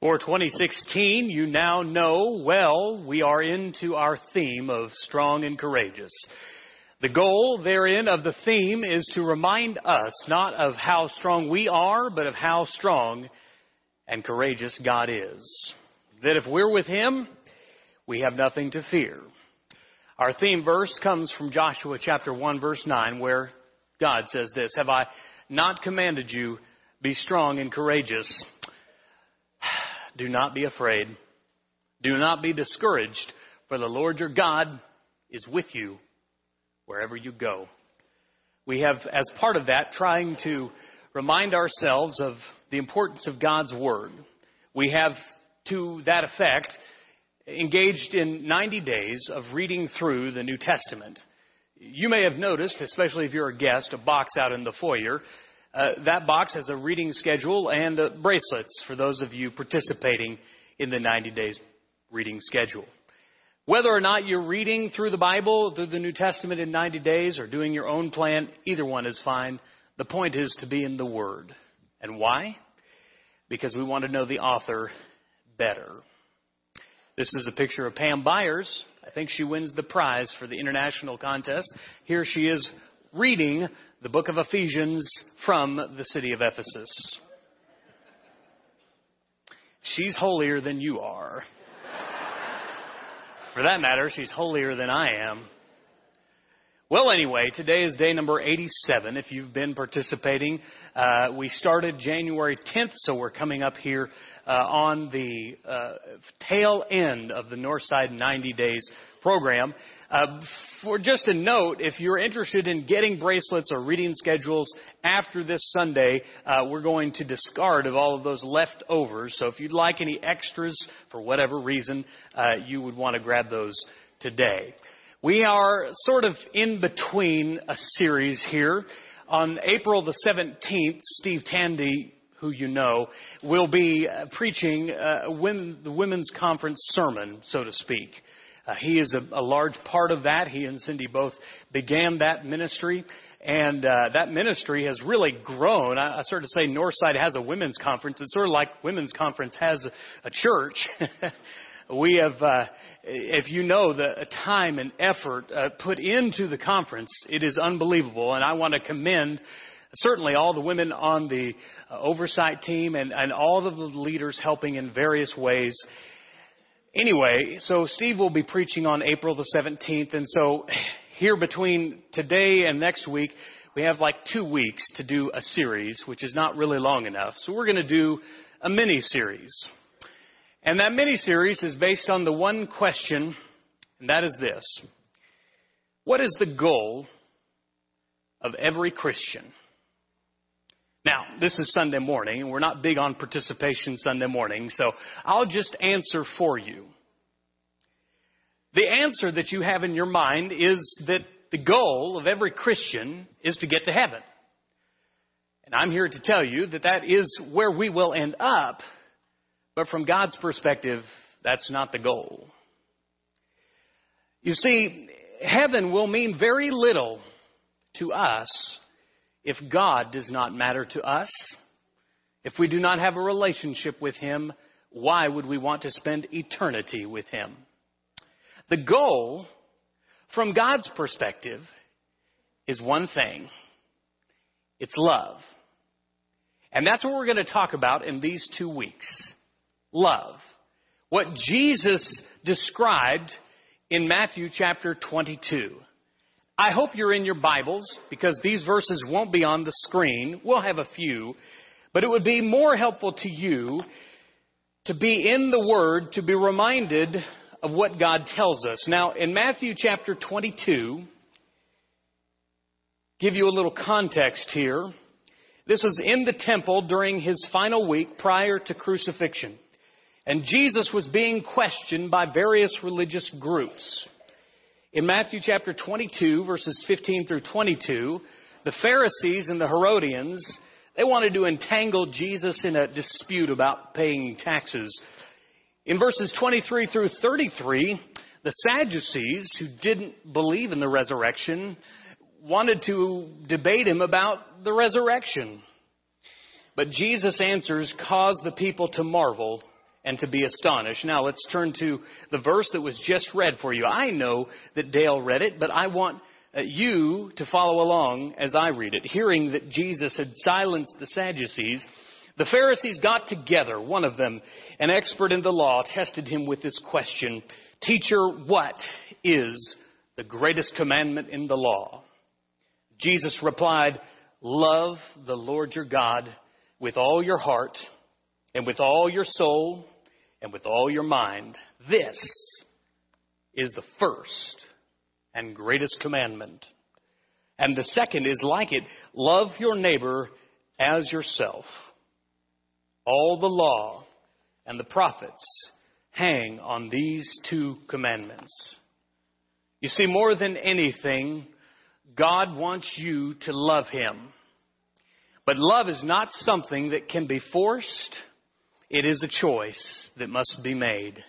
For 2016, you now know well we are into our theme of strong and courageous. The goal therein of the theme is to remind us not of how strong we are, but of how strong and courageous God is. That if we're with Him, we have nothing to fear. Our theme verse comes from Joshua chapter 1 verse 9 where God says this, Have I not commanded you, be strong and courageous? Do not be afraid. Do not be discouraged, for the Lord your God is with you wherever you go. We have, as part of that, trying to remind ourselves of the importance of God's Word. We have, to that effect, engaged in 90 days of reading through the New Testament. You may have noticed, especially if you're a guest, a box out in the foyer. Uh, that box has a reading schedule and uh, bracelets for those of you participating in the 90 days reading schedule. Whether or not you're reading through the Bible, through the New Testament in 90 days, or doing your own plan, either one is fine. The point is to be in the Word. And why? Because we want to know the author better. This is a picture of Pam Byers. I think she wins the prize for the international contest. Here she is reading the book of Ephesians from the city of Ephesus. She's holier than you are. For that matter, she's holier than I am. Well, anyway, today is day number 87. If you've been participating, uh, we started January 10th, so we're coming up here uh, on the uh, tail end of the Northside 90 Days program. Uh, for just a note, if you're interested in getting bracelets or reading schedules after this Sunday, uh, we're going to discard of all of those leftovers. So if you'd like any extras for whatever reason, uh, you would want to grab those today. We are sort of in between a series here. On April the 17th, Steve Tandy, who you know, will be uh, preaching uh, the women's conference sermon, so to speak. Uh, he is a, a, large part of that. He and Cindy both began that ministry, and uh, that ministry has really grown. I, I sort of say Northside has a women's conference. It's sort of like women's conference has a, a church. we have, uh, if you know the time and effort uh, put into the conference, it is unbelievable. And I want to commend certainly all the women on the uh, oversight team and, and all of the leaders helping in various ways. Anyway, so Steve will be preaching on April the 17th. And so here between today and next week, we have like two weeks to do a series, which is not really long enough. So we're going to do a mini series. And that mini series is based on the one question, and that is this What is the goal of every Christian? Now, this is Sunday morning, and we're not big on participation Sunday morning, so I'll just answer for you. The answer that you have in your mind is that the goal of every Christian is to get to heaven. And I'm here to tell you that that is where we will end up but from God's perspective, that's not the goal. You see, heaven will mean very little to us if God does not matter to us. If we do not have a relationship with Him, why would we want to spend eternity with Him? The goal, from God's perspective, is one thing it's love. And that's what we're going to talk about in these two weeks love. What Jesus described in Matthew chapter 22. I hope you're in your Bibles because these verses won't be on the screen. We'll have a few, but it would be more helpful to you to be in the Word to be reminded of what God tells us. Now, in Matthew chapter 22, give you a little context here. This was in the temple during his final week prior to crucifixion. And Jesus was being questioned by various religious groups. In Matthew chapter 22, verses 15 through 22, the Pharisees and the Herodians, they wanted to entangle Jesus in a dispute about paying taxes. In verses 23 through 33, the Sadducees, who didn't believe in the resurrection, wanted to debate him about the resurrection. But Jesus' answers caused the people to marvel and to be astonished. Now let's turn to the verse that was just read for you. I know that Dale read it, but I want uh, you to follow along as I read it. Hearing that Jesus had silenced the Sadducees, the Pharisees got together. One of them, an expert in the law, tested him with this question Teacher, what is the greatest commandment in the law? Jesus replied, Love the Lord your God with all your heart and with all your soul and with all your mind. This is the first and greatest commandment. And the second is like it love your neighbor as yourself. All the law and the prophets hang on these two commandments. You see, more than anything, God wants you to love Him. But love is not something that can be forced. It is a choice that must be made.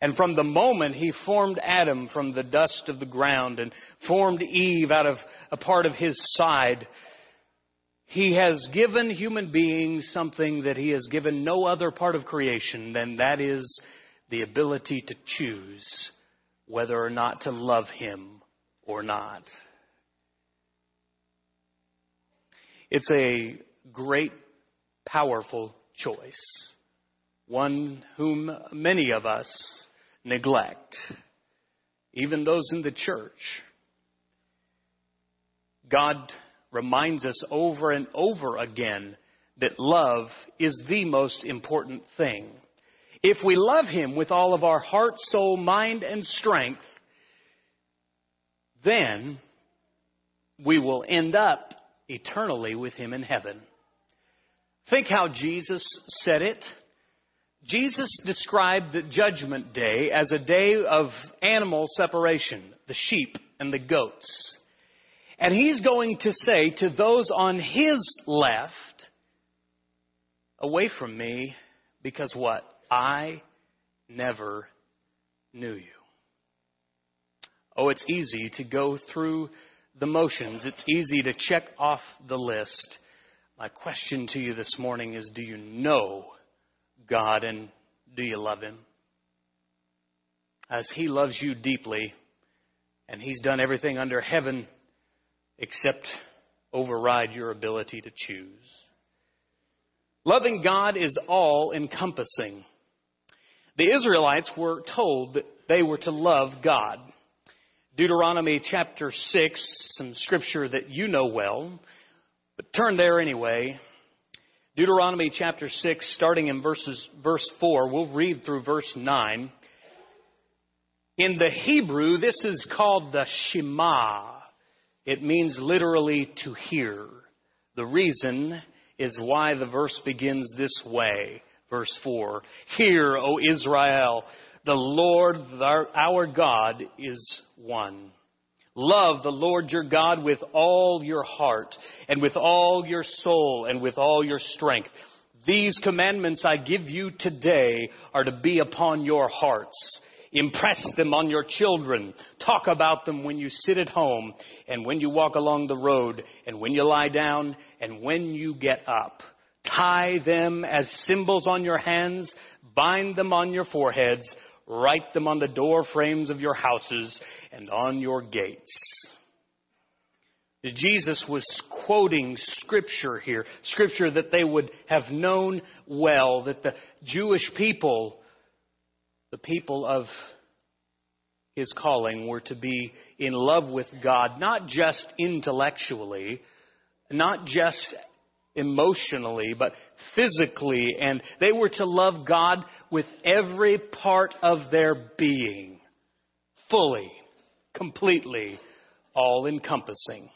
And from the moment he formed Adam from the dust of the ground and formed Eve out of a part of his side, he has given human beings something that he has given no other part of creation, and that is the ability to choose whether or not to love him or not. It's a great, powerful choice, one whom many of us neglect, even those in the church. God reminds us over and over again that love is the most important thing. If we love Him with all of our heart, soul, mind, and strength, then we will end up eternally with Him in heaven. Think how Jesus said it. Jesus described the judgment day as a day of animal separation, the sheep and the goats. And he's going to say to those on his left, away from me, because what? I never knew you. Oh, it's easy to go through the motions. It's easy to check off the list. My question to you this morning is do you know God and do you love Him? As He loves you deeply, and He's done everything under heaven except override your ability to choose. Loving God is all encompassing. The Israelites were told that they were to love God. Deuteronomy chapter 6, some scripture that you know well, but turn there anyway. Deuteronomy chapter 6, starting in verses, verse 4, we'll read through verse 9. In the Hebrew, this is called the Shema. It means literally to hear. The reason is why the verse begins this way. Verse 4 Hear, O Israel, the Lord our God is one. Love the Lord your God with all your heart and with all your soul and with all your strength. These commandments I give you today are to be upon your hearts. Impress them on your children. Talk about them when you sit at home and when you walk along the road and when you lie down and when you get up. Tie them as symbols on your hands. Bind them on your foreheads. Write them on the door frames of your houses and on your gates. Jesus was quoting scripture here, scripture that they would have known well, that the Jewish people, the people of his calling, were to be in love with God, not just intellectually, not just emotionally, but physically, and they were to love God with every part of their being, fully, completely, all encompassing.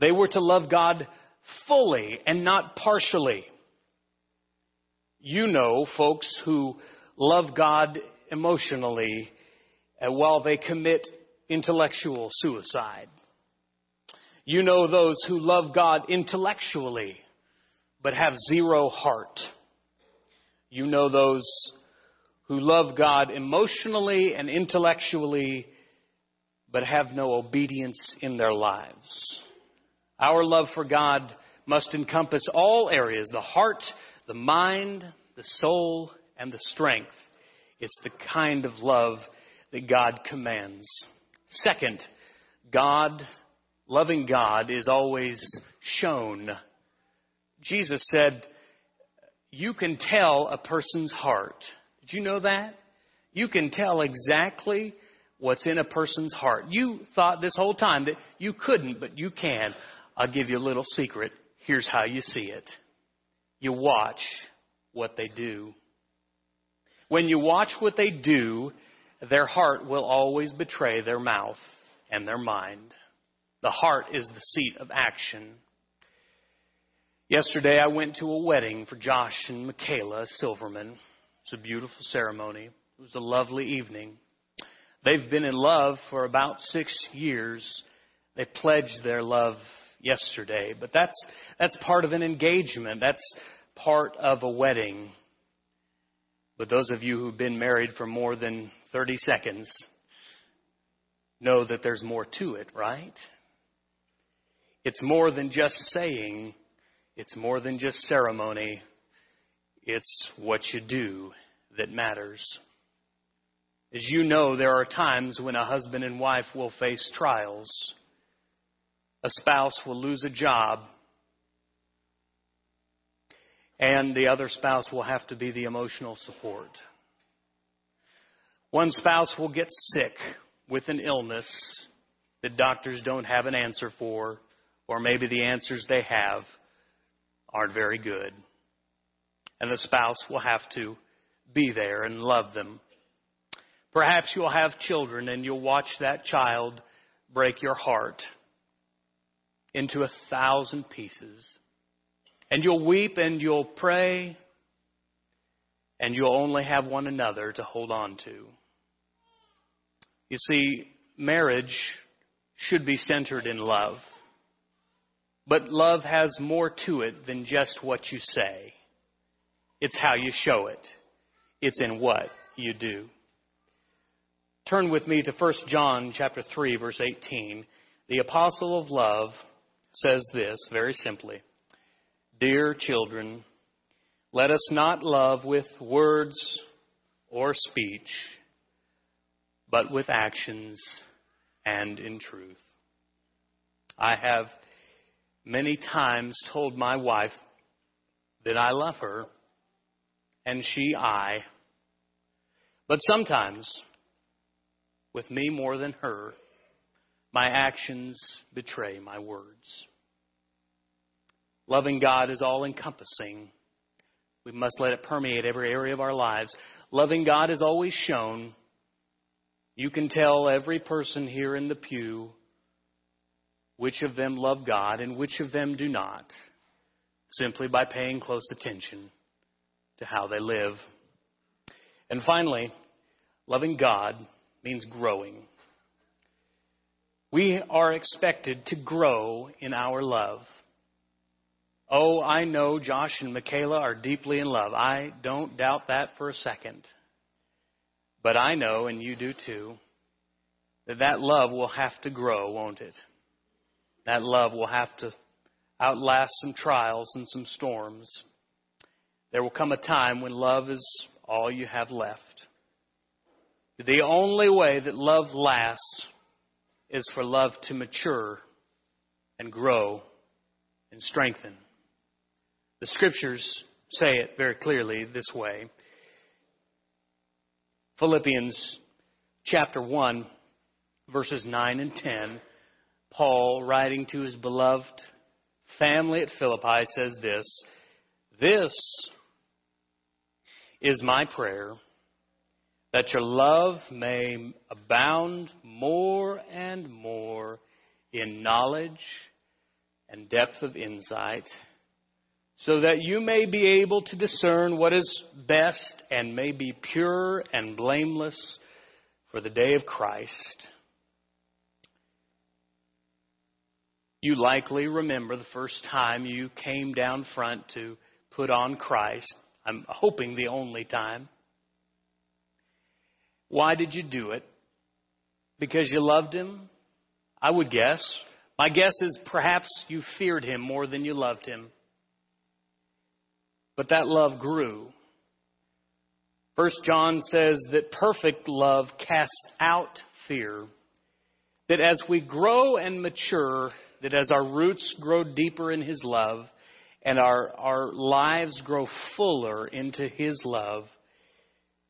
They were to love God fully and not partially. You know folks who love God emotionally uh, while they commit intellectual suicide. You know those who love God intellectually but have zero heart. You know those who love God emotionally and intellectually but have no obedience in their lives. Our love for God must encompass all areas the heart, the mind, the soul, and the strength. It's the kind of love that God commands. Second, God, loving God is always shown. Jesus said, you can tell a person's heart. Did you know that? You can tell exactly what's in a person's heart. You thought this whole time that you couldn't, but you can. I'll give you a little secret. Here's how you see it. You watch what they do. When you watch what they do, their heart will always betray their mouth and their mind. The heart is the seat of action. Yesterday I went to a wedding for Josh and Michaela Silverman. It's a beautiful ceremony. It was a lovely evening. They've been in love for about six years. They pledged their love yesterday, but that's that's part of an engagement. That's part of a wedding. But those of you who've been married for more than 30 seconds know that there's more to it, right? It's more than just saying, it's more than just ceremony. It's what you do that matters. As you know, there are times when a husband and wife will face trials. A spouse will lose a job and the other spouse will have to be the emotional support. One spouse will get sick with an illness that doctors don't have an answer for, or maybe the answers they have aren't very good. And the spouse will have to be there and love them. Perhaps you'll have children and you'll watch that child break your heart into a thousand pieces. And you'll weep and you'll pray, and you'll only have one another to hold on to. You see, marriage should be centered in love. But love has more to it than just what you say. It's how you show it. It's in what you do. Turn with me to 1 John chapter 3 verse 18. The apostle of love says this very simply. Dear children, let us not love with words or speech, but with actions and in truth. I have many times told my wife that I love her, and she I. But sometimes, with me more than her, my actions betray my words. Loving God is all encompassing. We must let it permeate every area of our lives. Loving God is always shown. You can tell every person here in the pew which of them love God and which of them do not simply by paying close attention to how they live. And finally, loving God means growing. We are expected to grow in our love. Oh, I know Josh and Michaela are deeply in love. I don't doubt that for a second. But I know, and you do too, that that love will have to grow, won't it? That love will have to outlast some trials and some storms. There will come a time when love is all you have left. The only way that love lasts is for love to mature and grow and strengthen. The scriptures say it very clearly this way. Philippians chapter 1, verses 9 and 10, Paul, writing to his beloved family at Philippi, says this This is my prayer, that your love may abound more and more in knowledge and depth of insight so that you may be able to discern what is best and may be pure and blameless for the day of Christ. You likely remember the first time you came down front to put on Christ. I'm hoping the only time. Why did you do it? Because you loved him? I would guess. My guess is perhaps you feared him more than you loved him. But that love grew. First John says that perfect love casts out fear. That as we grow and mature, that as our roots grow deeper in His love and our, our lives grow fuller into His love,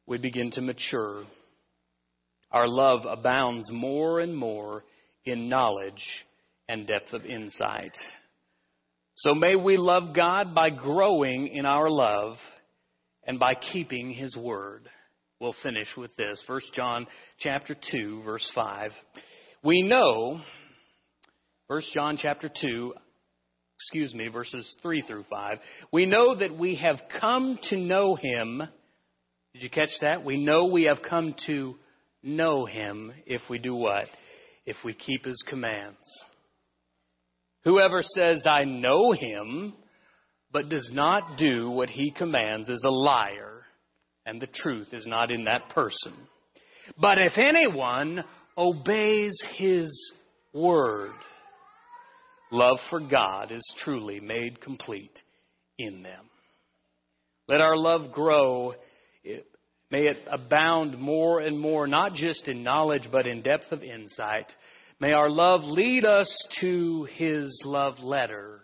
we begin to mature. Our love abounds more and more in knowledge and depth of insight. So may we love God by growing in our love and by keeping his word. We'll finish with this. 1 John chapter 2 verse 5. We know 1 John chapter 2 excuse me verses 3 through 5. We know that we have come to know him. Did you catch that? We know we have come to know him if we do what? If we keep his commands. Whoever says, I know him, but does not do what he commands is a liar, and the truth is not in that person. But if anyone obeys his word, love for God is truly made complete in them. Let our love grow. May it abound more and more, not just in knowledge, but in depth of insight May our love lead us to His love letter,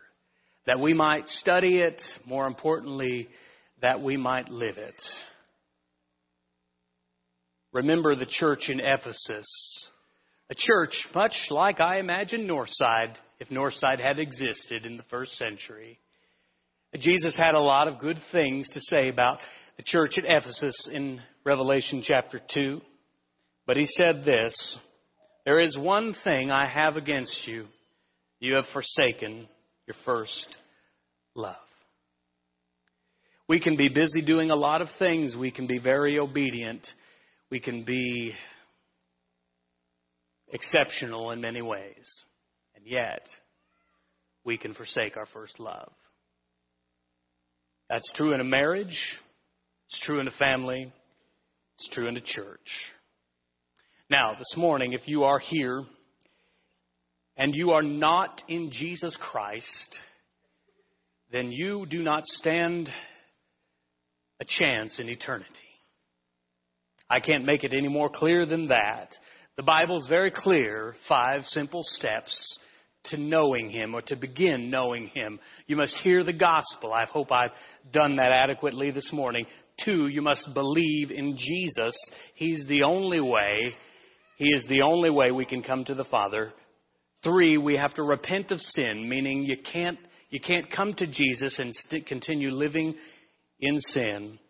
that we might study it, more importantly, that we might live it. Remember the church in Ephesus, a church much like I imagine Northside, if Northside had existed in the first century. Jesus had a lot of good things to say about the church at Ephesus in Revelation chapter 2, but he said this. There is one thing I have against you. You have forsaken your first love. We can be busy doing a lot of things. We can be very obedient. We can be exceptional in many ways. And yet, we can forsake our first love. That's true in a marriage. It's true in a family. It's true in a church. Now, this morning, if you are here and you are not in Jesus Christ, then you do not stand a chance in eternity. I can't make it any more clear than that. The Bible is very clear five simple steps to knowing Him or to begin knowing Him. You must hear the gospel. I hope I've done that adequately this morning. Two, you must believe in Jesus. He's the only way he is the only way we can come to the Father. Three, we have to repent of sin, meaning you can't, you can't come to Jesus and st- continue living in sin.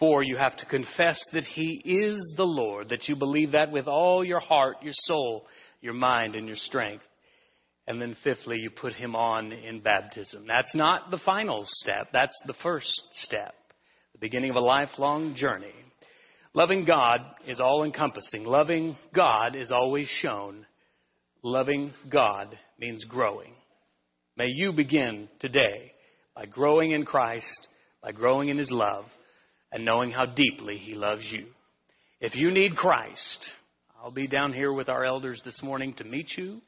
Four, you have to confess that He is the Lord, that you believe that with all your heart, your soul, your mind, and your strength. And then fifthly, you put Him on in baptism. That's not the final step, that's the first step, the beginning of a lifelong journey. Loving God is all encompassing. Loving God is always shown. Loving God means growing. May you begin today by growing in Christ, by growing in His love, and knowing how deeply He loves you. If you need Christ, I'll be down here with our elders this morning to meet you.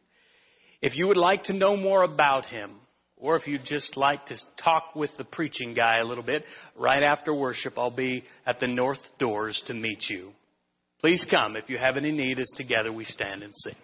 If you would like to know more about Him, or if you'd just like to talk with the preaching guy a little bit, right after worship, I'll be at the north doors to meet you. Please come if you have any need as together we stand and sing.